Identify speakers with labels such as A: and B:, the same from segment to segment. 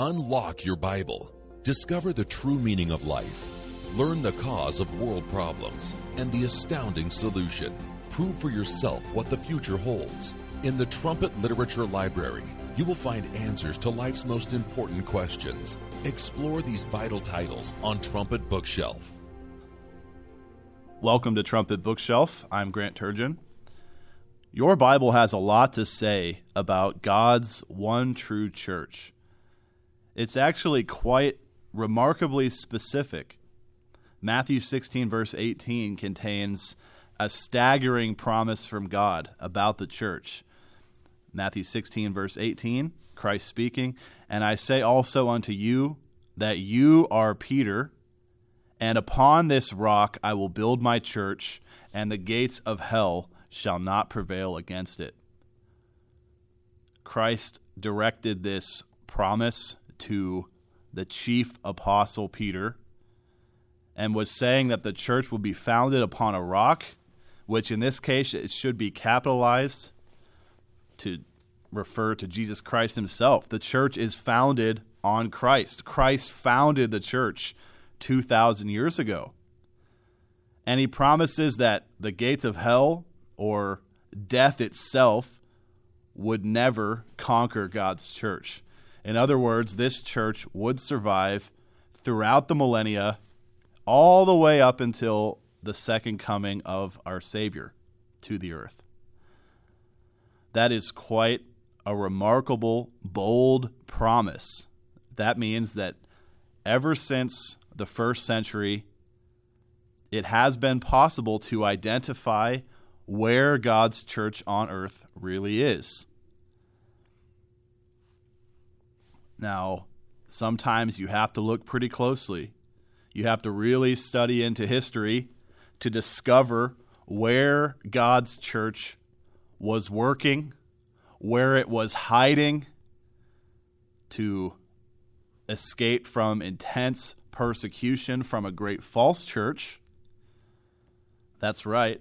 A: Unlock your Bible. Discover the true meaning of life. Learn the cause of world problems and the astounding solution. Prove for yourself what the future holds. In the Trumpet Literature Library, you will find answers to life's most important questions. Explore these vital titles on Trumpet Bookshelf.
B: Welcome to Trumpet Bookshelf. I'm Grant Turgeon. Your Bible has a lot to say about God's one true church. It's actually quite remarkably specific. Matthew 16, verse 18, contains a staggering promise from God about the church. Matthew 16, verse 18, Christ speaking, And I say also unto you that you are Peter, and upon this rock I will build my church, and the gates of hell shall not prevail against it. Christ directed this promise to the chief apostle Peter and was saying that the church would be founded upon a rock, which in this case it should be capitalized to refer to Jesus Christ himself. The church is founded on Christ. Christ founded the church 2,000 years ago. And he promises that the gates of hell or death itself would never conquer God's church. In other words, this church would survive throughout the millennia, all the way up until the second coming of our Savior to the earth. That is quite a remarkable, bold promise. That means that ever since the first century, it has been possible to identify where God's church on earth really is. Now, sometimes you have to look pretty closely. You have to really study into history to discover where God's church was working, where it was hiding to escape from intense persecution from a great false church. That's right.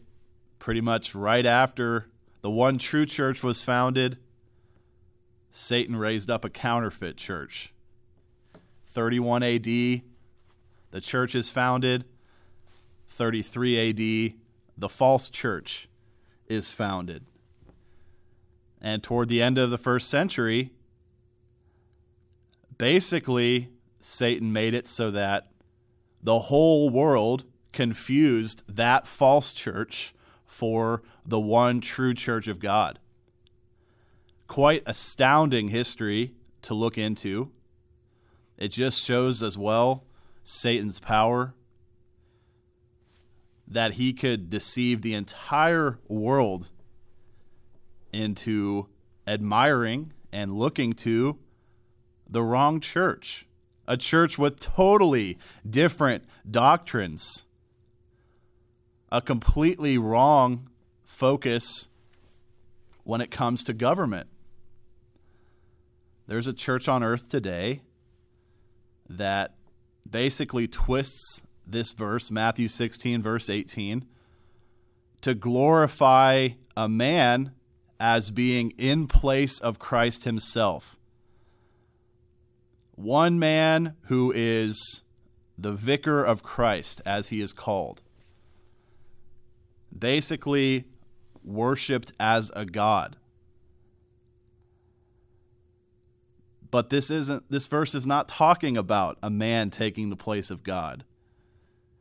B: Pretty much right after the one true church was founded, Satan raised up a counterfeit church. 31 AD, the church is founded. 33 AD, the false church is founded. And toward the end of the first century, basically, Satan made it so that the whole world confused that false church for the one true church of God quite astounding history to look into. It just shows as well Satan's power that he could deceive the entire world into admiring and looking to the wrong church, a church with totally different doctrines, a completely wrong focus when it comes to government. There's a church on earth today that basically twists this verse, Matthew 16, verse 18, to glorify a man as being in place of Christ himself. One man who is the vicar of Christ, as he is called. Basically, worshiped as a god. But this isn't this verse is not talking about a man taking the place of God.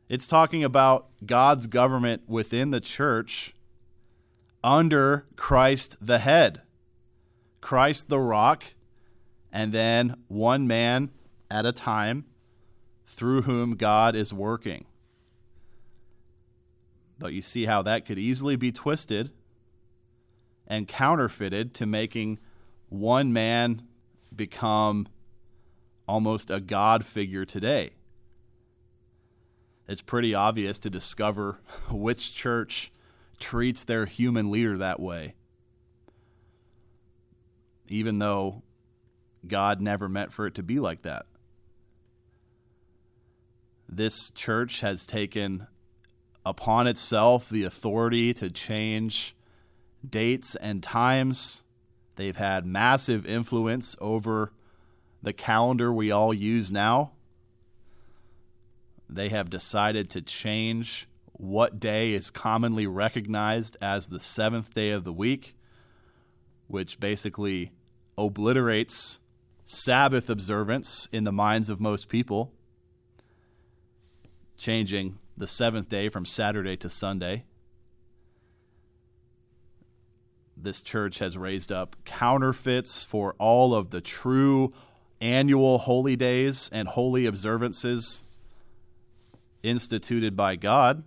B: It's talking about God's government within the church under Christ the head. Christ the rock and then one man at a time through whom God is working. But you see how that could easily be twisted and counterfeited to making one man become almost a god figure today. It's pretty obvious to discover which church treats their human leader that way, even though God never meant for it to be like that. This church has taken upon itself the authority to change dates and times They've had massive influence over the calendar we all use now. They have decided to change what day is commonly recognized as the seventh day of the week, which basically obliterates Sabbath observance in the minds of most people, changing the seventh day from Saturday to Sunday. This church has raised up counterfeits for all of the true annual holy days and holy observances instituted by God.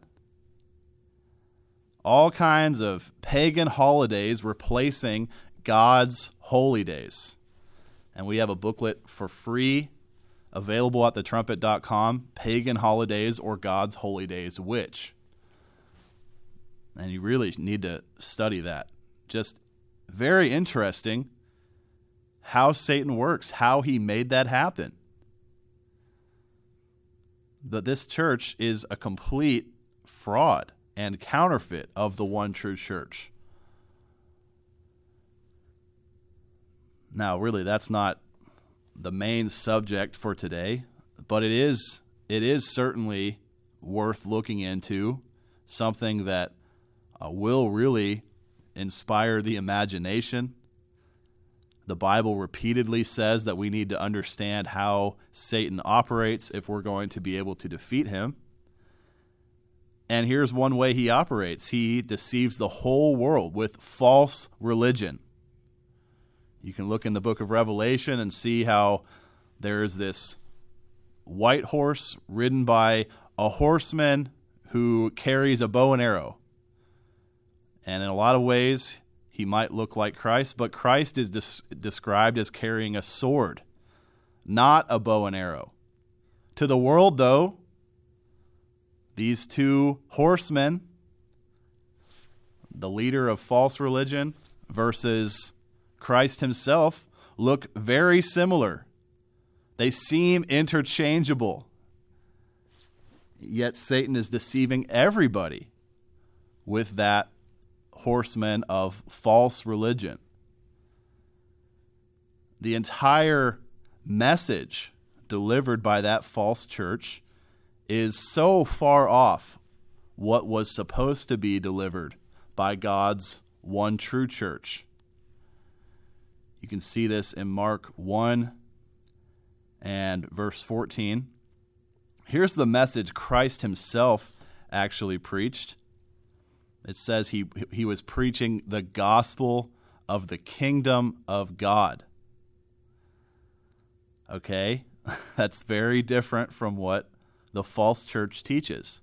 B: All kinds of pagan holidays replacing God's holy days. And we have a booklet for free available at thetrumpet.com Pagan Holidays or God's Holy Days, which? And you really need to study that. Just very interesting how Satan works, how he made that happen. That this church is a complete fraud and counterfeit of the one true church. Now, really, that's not the main subject for today, but it is it is certainly worth looking into, something that uh, will really inspire the imagination. The Bible repeatedly says that we need to understand how Satan operates if we're going to be able to defeat him. And here's one way he operates he deceives the whole world with false religion. You can look in the book of Revelation and see how there's this white horse ridden by a horseman who carries a bow and arrow. And in a lot of ways, he might look like Christ, but Christ is des- described as carrying a sword, not a bow and arrow. To the world, though, these two horsemen, the leader of false religion versus Christ himself look very similar. They seem interchangeable. Yet Satan is deceiving everybody with that horseman of false religion. The entire message delivered by that false church is so far off what was supposed to be delivered by God's one true church. You can see this in Mark 1 and verse 14. Here's the message Christ himself actually preached. It says he, he was preaching the gospel of the kingdom of God. Okay? That's very different from what the false church teaches.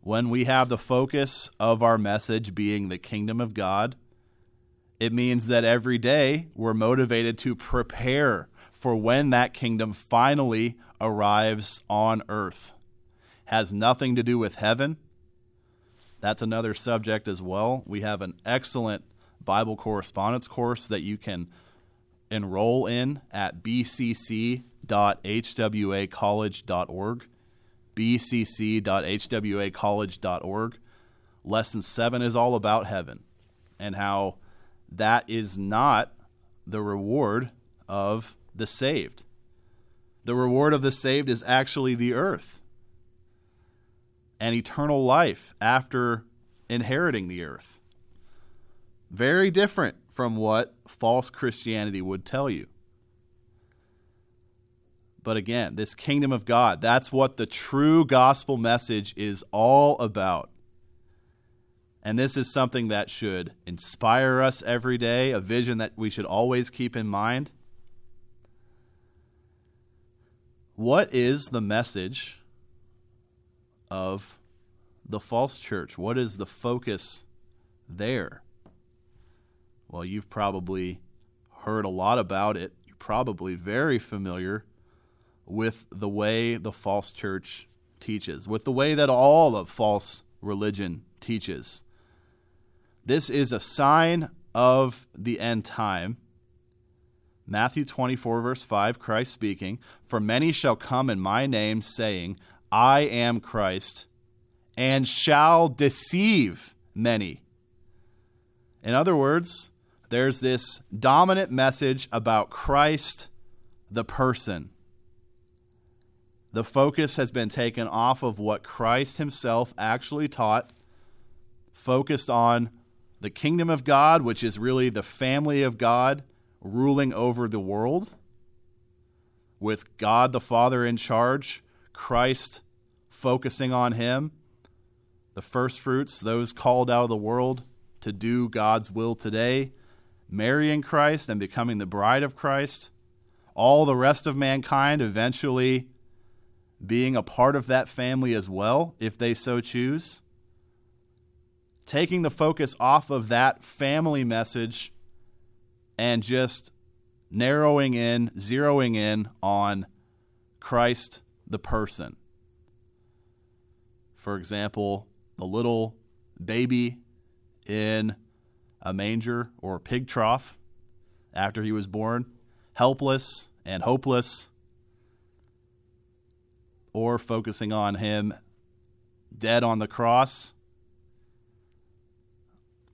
B: When we have the focus of our message being the kingdom of God, it means that every day we're motivated to prepare for when that kingdom finally arrives on earth. Has nothing to do with heaven. That's another subject as well. We have an excellent Bible correspondence course that you can enroll in at bcc.hwacollege.org. bcc.hwacollege.org. Lesson 7 is all about heaven and how that is not the reward of the saved. The reward of the saved is actually the earth and eternal life after inheriting the earth. Very different from what false Christianity would tell you. But again, this kingdom of God, that's what the true gospel message is all about. And this is something that should inspire us every day, a vision that we should always keep in mind. What is the message of the false church? What is the focus there? Well, you've probably heard a lot about it. You're probably very familiar with the way the false church teaches, with the way that all of false religion teaches. This is a sign of the end time. Matthew 24, verse 5, Christ speaking, For many shall come in my name, saying, I am Christ, and shall deceive many. In other words, there's this dominant message about Christ the person. The focus has been taken off of what Christ himself actually taught, focused on the kingdom of God, which is really the family of God ruling over the world, with God the Father in charge, Christ focusing on him, the first fruits, those called out of the world to do God's will today, marrying Christ and becoming the bride of Christ, all the rest of mankind eventually being a part of that family as well, if they so choose. Taking the focus off of that family message and just narrowing in, zeroing in on Christ the person. For example, the little baby in a manger or pig trough after he was born, helpless and hopeless, or focusing on him dead on the cross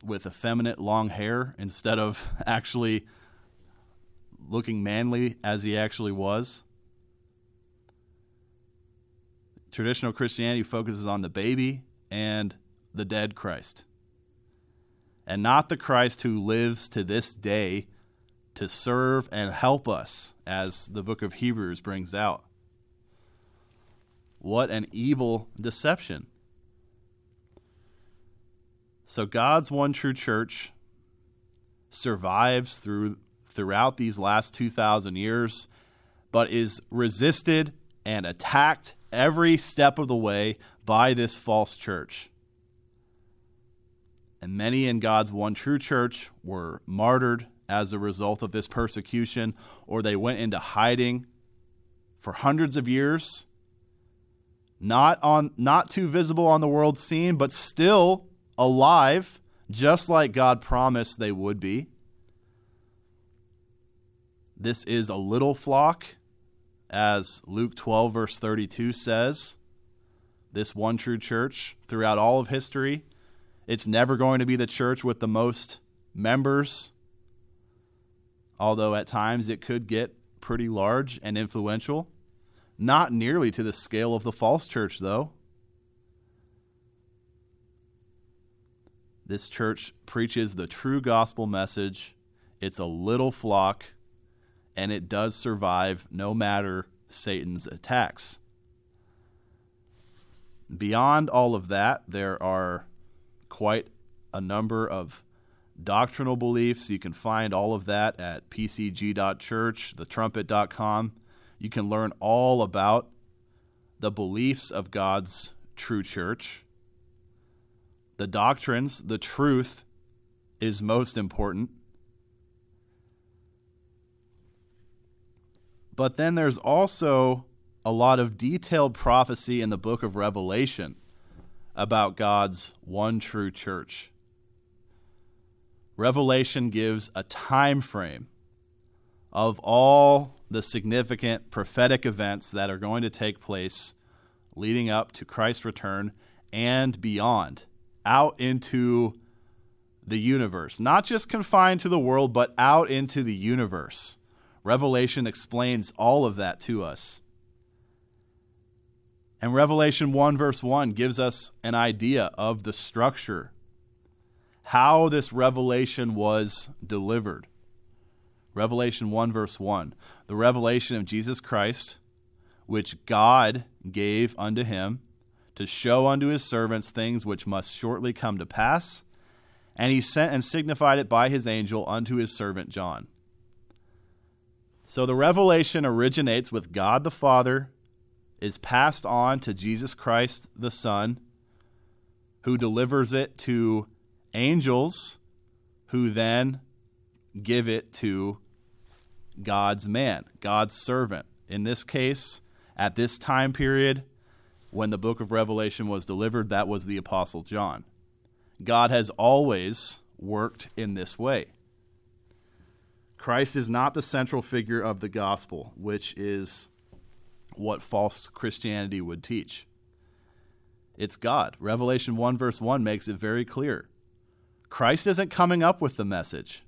B: with effeminate long hair instead of actually looking manly as he actually was. Traditional Christianity focuses on the baby and the dead Christ, and not the Christ who lives to this day to serve and help us, as the book of Hebrews brings out. What an evil deception. So God's one true church survives through throughout these last 2000 years but is resisted and attacked every step of the way by this false church. And many in God's one true church were martyred as a result of this persecution or they went into hiding for hundreds of years not on not too visible on the world scene, but still alive, just like God promised they would be. This is a little flock, as Luke 12, verse 32 says. This one true church throughout all of history. It's never going to be the church with the most members, although at times it could get pretty large and influential. Not nearly to the scale of the false church, though. This church preaches the true gospel message. It's a little flock, and it does survive no matter Satan's attacks. Beyond all of that, there are quite a number of doctrinal beliefs. You can find all of that at pcg.church, thetrumpet.com you can learn all about the beliefs of God's true church. The doctrines, the truth is most important. But then there's also a lot of detailed prophecy in the book of Revelation about God's one true church. Revelation gives a time frame of all the significant prophetic events that are going to take place leading up to Christ's return and beyond, out into the universe, not just confined to the world, but out into the universe. Revelation explains all of that to us. And Revelation 1, verse 1, gives us an idea of the structure, how this revelation was delivered. Revelation 1, verse 1. The revelation of Jesus Christ, which God gave unto him to show unto his servants things which must shortly come to pass. And he sent and signified it by his angel unto his servant John. So the revelation originates with God the Father, is passed on to Jesus Christ the Son, who delivers it to angels, who then give it to God's man, God's servant. In this case, at this time period, when the book of Revelation was delivered, that was the Apostle John. God has always worked in this way. Christ is not the central figure of the gospel, which is what false Christianity would teach. It's God. Revelation 1, verse 1 makes it very clear. Christ isn't coming up with the message,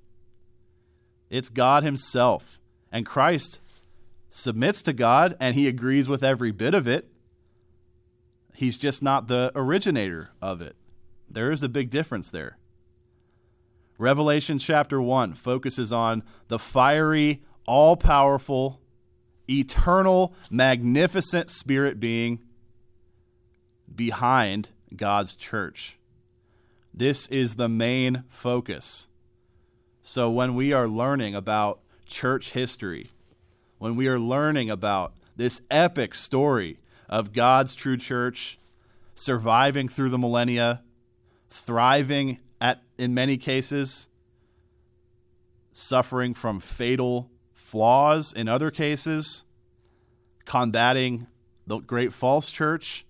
B: it's God Himself. And Christ submits to God and he agrees with every bit of it. He's just not the originator of it. There is a big difference there. Revelation chapter 1 focuses on the fiery, all powerful, eternal, magnificent spirit being behind God's church. This is the main focus. So when we are learning about church history, when we are learning about this epic story of God's true church surviving through the millennia, thriving in many cases, suffering from fatal flaws. In other cases, combating the great false church,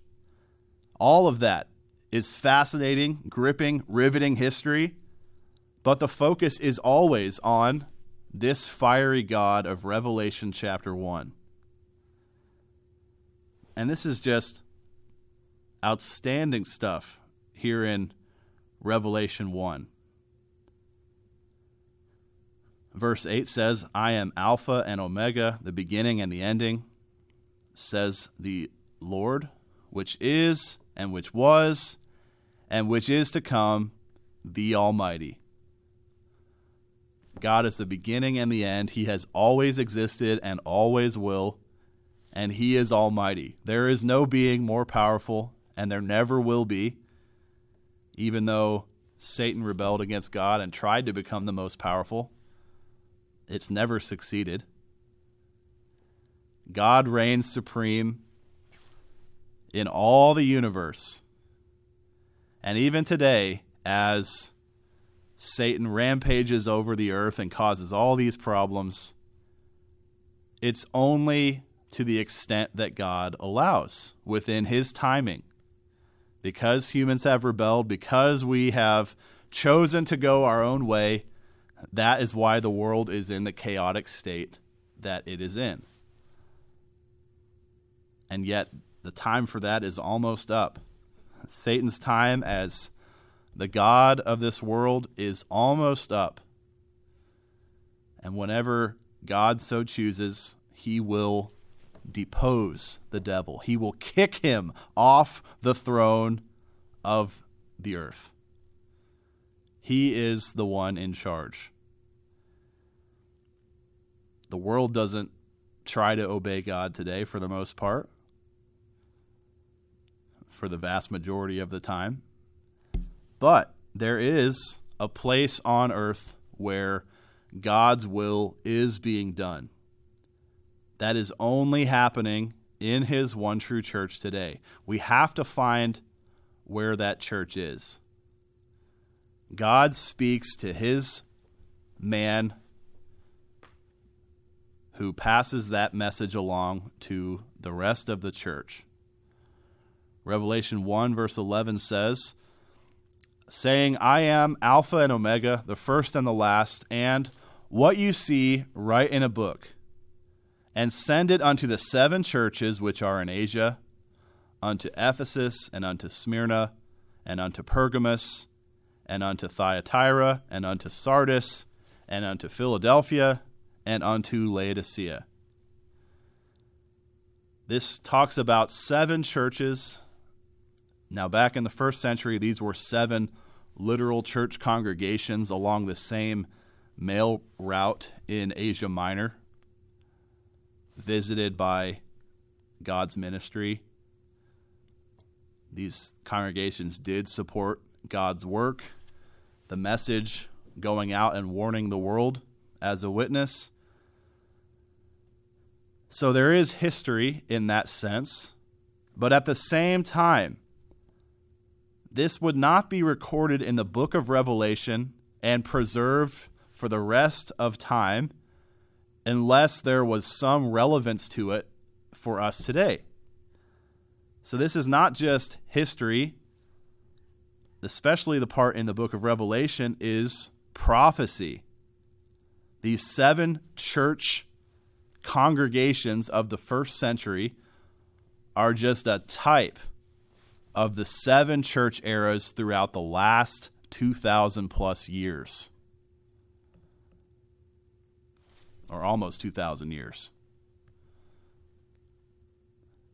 B: all of that is fascinating, gripping, riveting history, but the focus is always on this fiery God of Revelation chapter 1. And this is just outstanding stuff here in Revelation 1. Verse 8 says, I am Alpha and Omega, the beginning and the ending, says the Lord, which is, and which was, and which is to come, the Almighty. God is the beginning and the end. He has always existed and always will, and He is Almighty. There is no being more powerful, and there never will be, even though Satan rebelled against God and tried to become the most powerful. It's never succeeded. God reigns supreme in all the universe. And even today, as Satan rampages over the earth and causes all these problems, it's only to the extent that God allows within his timing. Because humans have rebelled, because we have chosen to go our own way, that is why the world is in the chaotic state that it is in. And yet, the time for that is almost up. Satan's time as the God of this world is almost up. And whenever God so chooses, he will depose the devil. He will kick him off the throne of the earth. He is the one in charge. The world doesn't try to obey God today for the most part, for the vast majority of the time. But there is a place on earth where God's will is being done. That is only happening in His one true church today. We have to find where that church is. God speaks to his man who passes that message along to the rest of the church. Revelation 1, verse 11 says, saying, I am Alpha and Omega, the first and the last, and what you see, write in a book, and send it unto the seven churches which are in Asia, unto Ephesus, and unto Smyrna, and unto Pergamos, and unto Thyatira, and unto Sardis, and unto Philadelphia, and unto Laodicea. This talks about seven churches. Now, back in the first century, these were seven literal church congregations along the same mail route in Asia Minor, visited by God's ministry. These congregations did support God's work the message going out and warning the world as a witness. So there is history in that sense, but at the same time, this would not be recorded in the book of Revelation and preserved for the rest of time unless there was some relevance to it for us today. So this is not just history especially the part in the book of Revelation, is prophecy. These seven church congregations of the first century are just a type of the seven church eras throughout the last 2,000 plus years, or almost 2,000 years.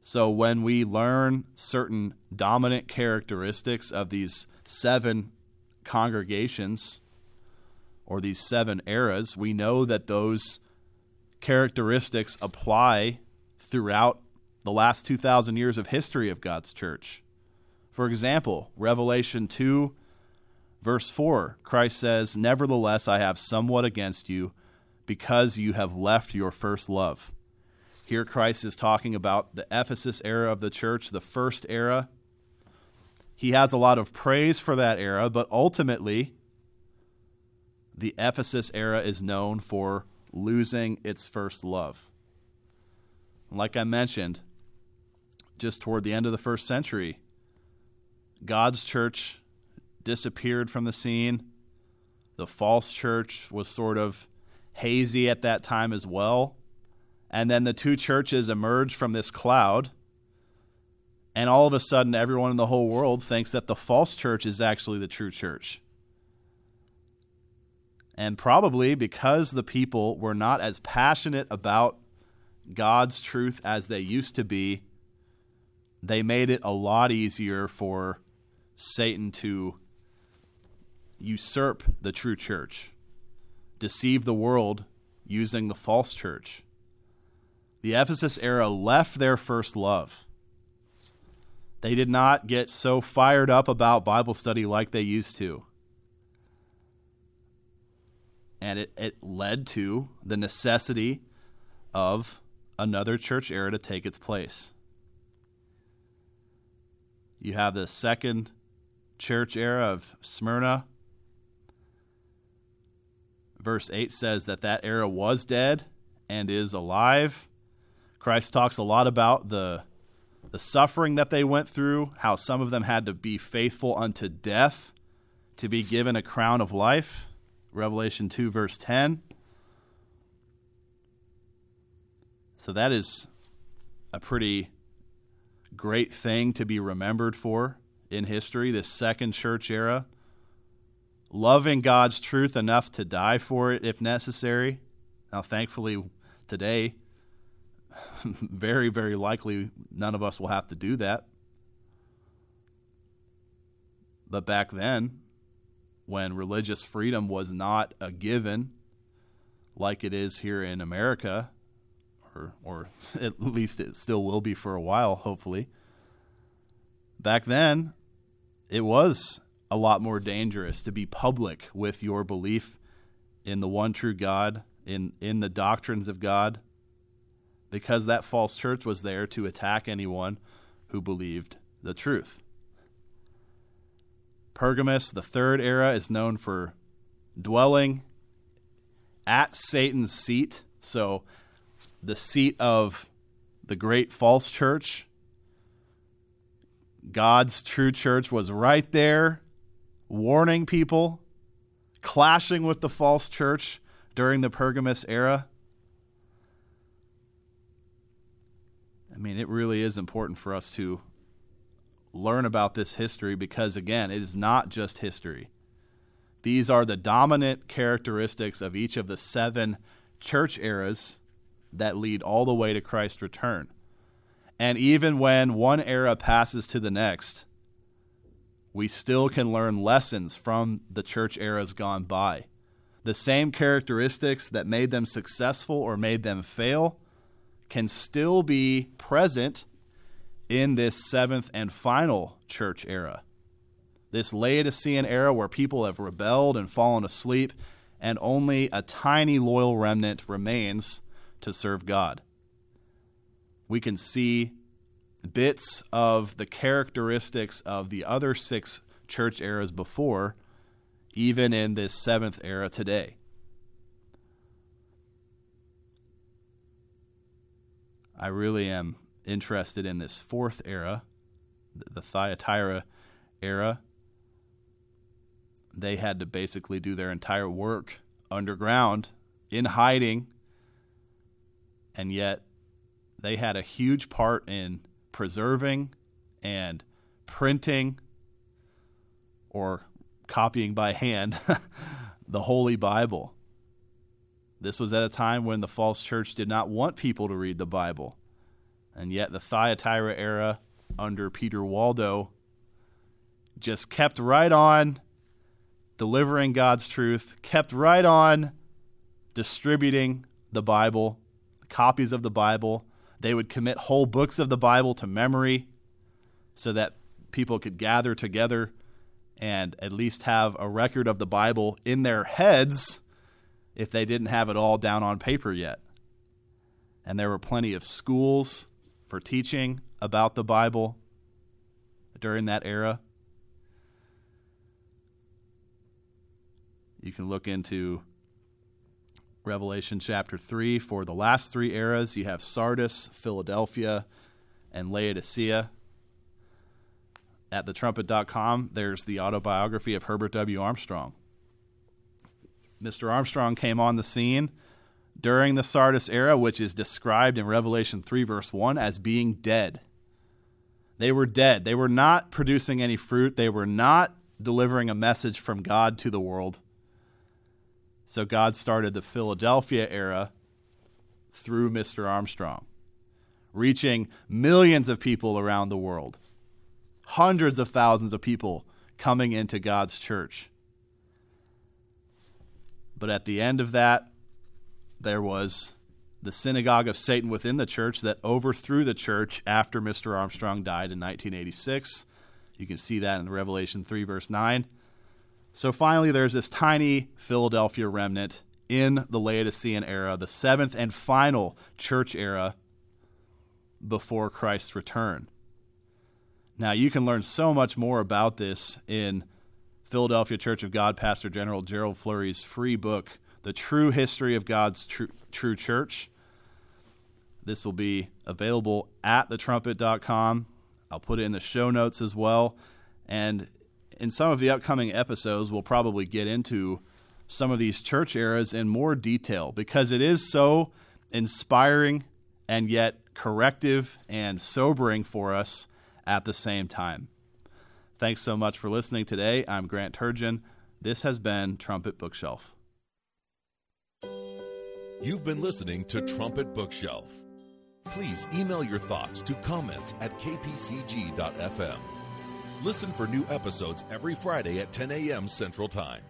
B: So when we learn certain dominant characteristics of these seven congregations or these seven eras, we know that those characteristics apply throughout the last 2,000 years of history of God's church. For example, Revelation 2, verse 4, Christ says, Nevertheless, I have somewhat against you because you have left your first love. Here, Christ is talking about the Ephesus era of the church, the first era. He has a lot of praise for that era, but ultimately, the Ephesus era is known for losing its first love. Like I mentioned, just toward the end of the first century, God's church disappeared from the scene. The false church was sort of hazy at that time as well. And then the two churches emerge from this cloud. And all of a sudden, everyone in the whole world thinks that the false church is actually the true church. And probably because the people were not as passionate about God's truth as they used to be, they made it a lot easier for Satan to usurp the true church, deceive the world using the false church. The Ephesus era left their first love. They did not get so fired up about Bible study like they used to. And it, it led to the necessity of another church era to take its place. You have the second church era of Smyrna. Verse 8 says that that era was dead and is alive. Christ talks a lot about the, the suffering that they went through, how some of them had to be faithful unto death to be given a crown of life. Revelation 2, verse 10. So that is a pretty great thing to be remembered for in history, this second church era. Loving God's truth enough to die for it if necessary. Now, thankfully, today, very, very likely none of us will have to do that. But back then, when religious freedom was not a given like it is here in America, or, or at least it still will be for a while, hopefully. Back then, it was a lot more dangerous to be public with your belief in the one true God, in, in the doctrines of God, because that false church was there to attack anyone who believed the truth. Pergamus, the third era, is known for dwelling at Satan's seat. So the seat of the great false church. God's true church was right there, warning people, clashing with the false church during the Pergamus era. I mean, it really is important for us to learn about this history because, again, it is not just history. These are the dominant characteristics of each of the seven church eras that lead all the way to Christ's return. And even when one era passes to the next, we still can learn lessons from the church eras gone by. The same characteristics that made them successful or made them fail can still be present in this seventh and final church era. This Laodicean era where people have rebelled and fallen asleep, and only a tiny loyal remnant remains to serve God. We can see bits of the characteristics of the other six church eras before, even in this seventh era today. I really am interested in this fourth era, the Thyatira era. They had to basically do their entire work underground in hiding and yet they had a huge part in preserving and printing or copying by hand the Holy Bible. This was at a time when the false church did not want people to read the Bible. And yet, the Thyatira era under Peter Waldo just kept right on delivering God's truth, kept right on distributing the Bible, copies of the Bible. They would commit whole books of the Bible to memory so that people could gather together and at least have a record of the Bible in their heads if they didn't have it all down on paper yet. And there were plenty of schools for teaching about the Bible during that era. You can look into Revelation chapter 3 for the last three eras. You have Sardis, Philadelphia, and Laodicea. At thetrumpet.com, there's the autobiography of Herbert W. Armstrong. Mr. Armstrong came on the scene during the Sardis era, which is described in Revelation 3, verse 1, as being dead. They were dead. They were not producing any fruit. They were not delivering a message from God to the world. So God started the Philadelphia era through Mr. Armstrong, reaching millions of people around the world, hundreds of thousands of people coming into God's church. But at the end of that, there was the synagogue of Satan within the church that overthrew the church after Mr. Armstrong died in 1986. You can see that in Revelation 3, verse 9. So finally, there's this tiny Philadelphia remnant in the Laodicean era, the seventh and final church era before Christ's return. Now, you can learn so much more about this in Philadelphia Church of God Pastor General Gerald Flurry's free book, The True History of God's True, True Church. This will be available at thetrumpet.com. I'll put it in the show notes as well. And in some of the upcoming episodes, we'll probably get into some of these church eras in more detail because it is so inspiring and yet corrective and sobering for us at the same time. Thanks so much for listening today. I'm Grant Turgeon. This has been Trumpet Bookshelf.
A: You've been listening to Trumpet Bookshelf. Please email your thoughts to comments at kpcg.fm. Listen for new episodes every Friday at 10 a.m. Central Time.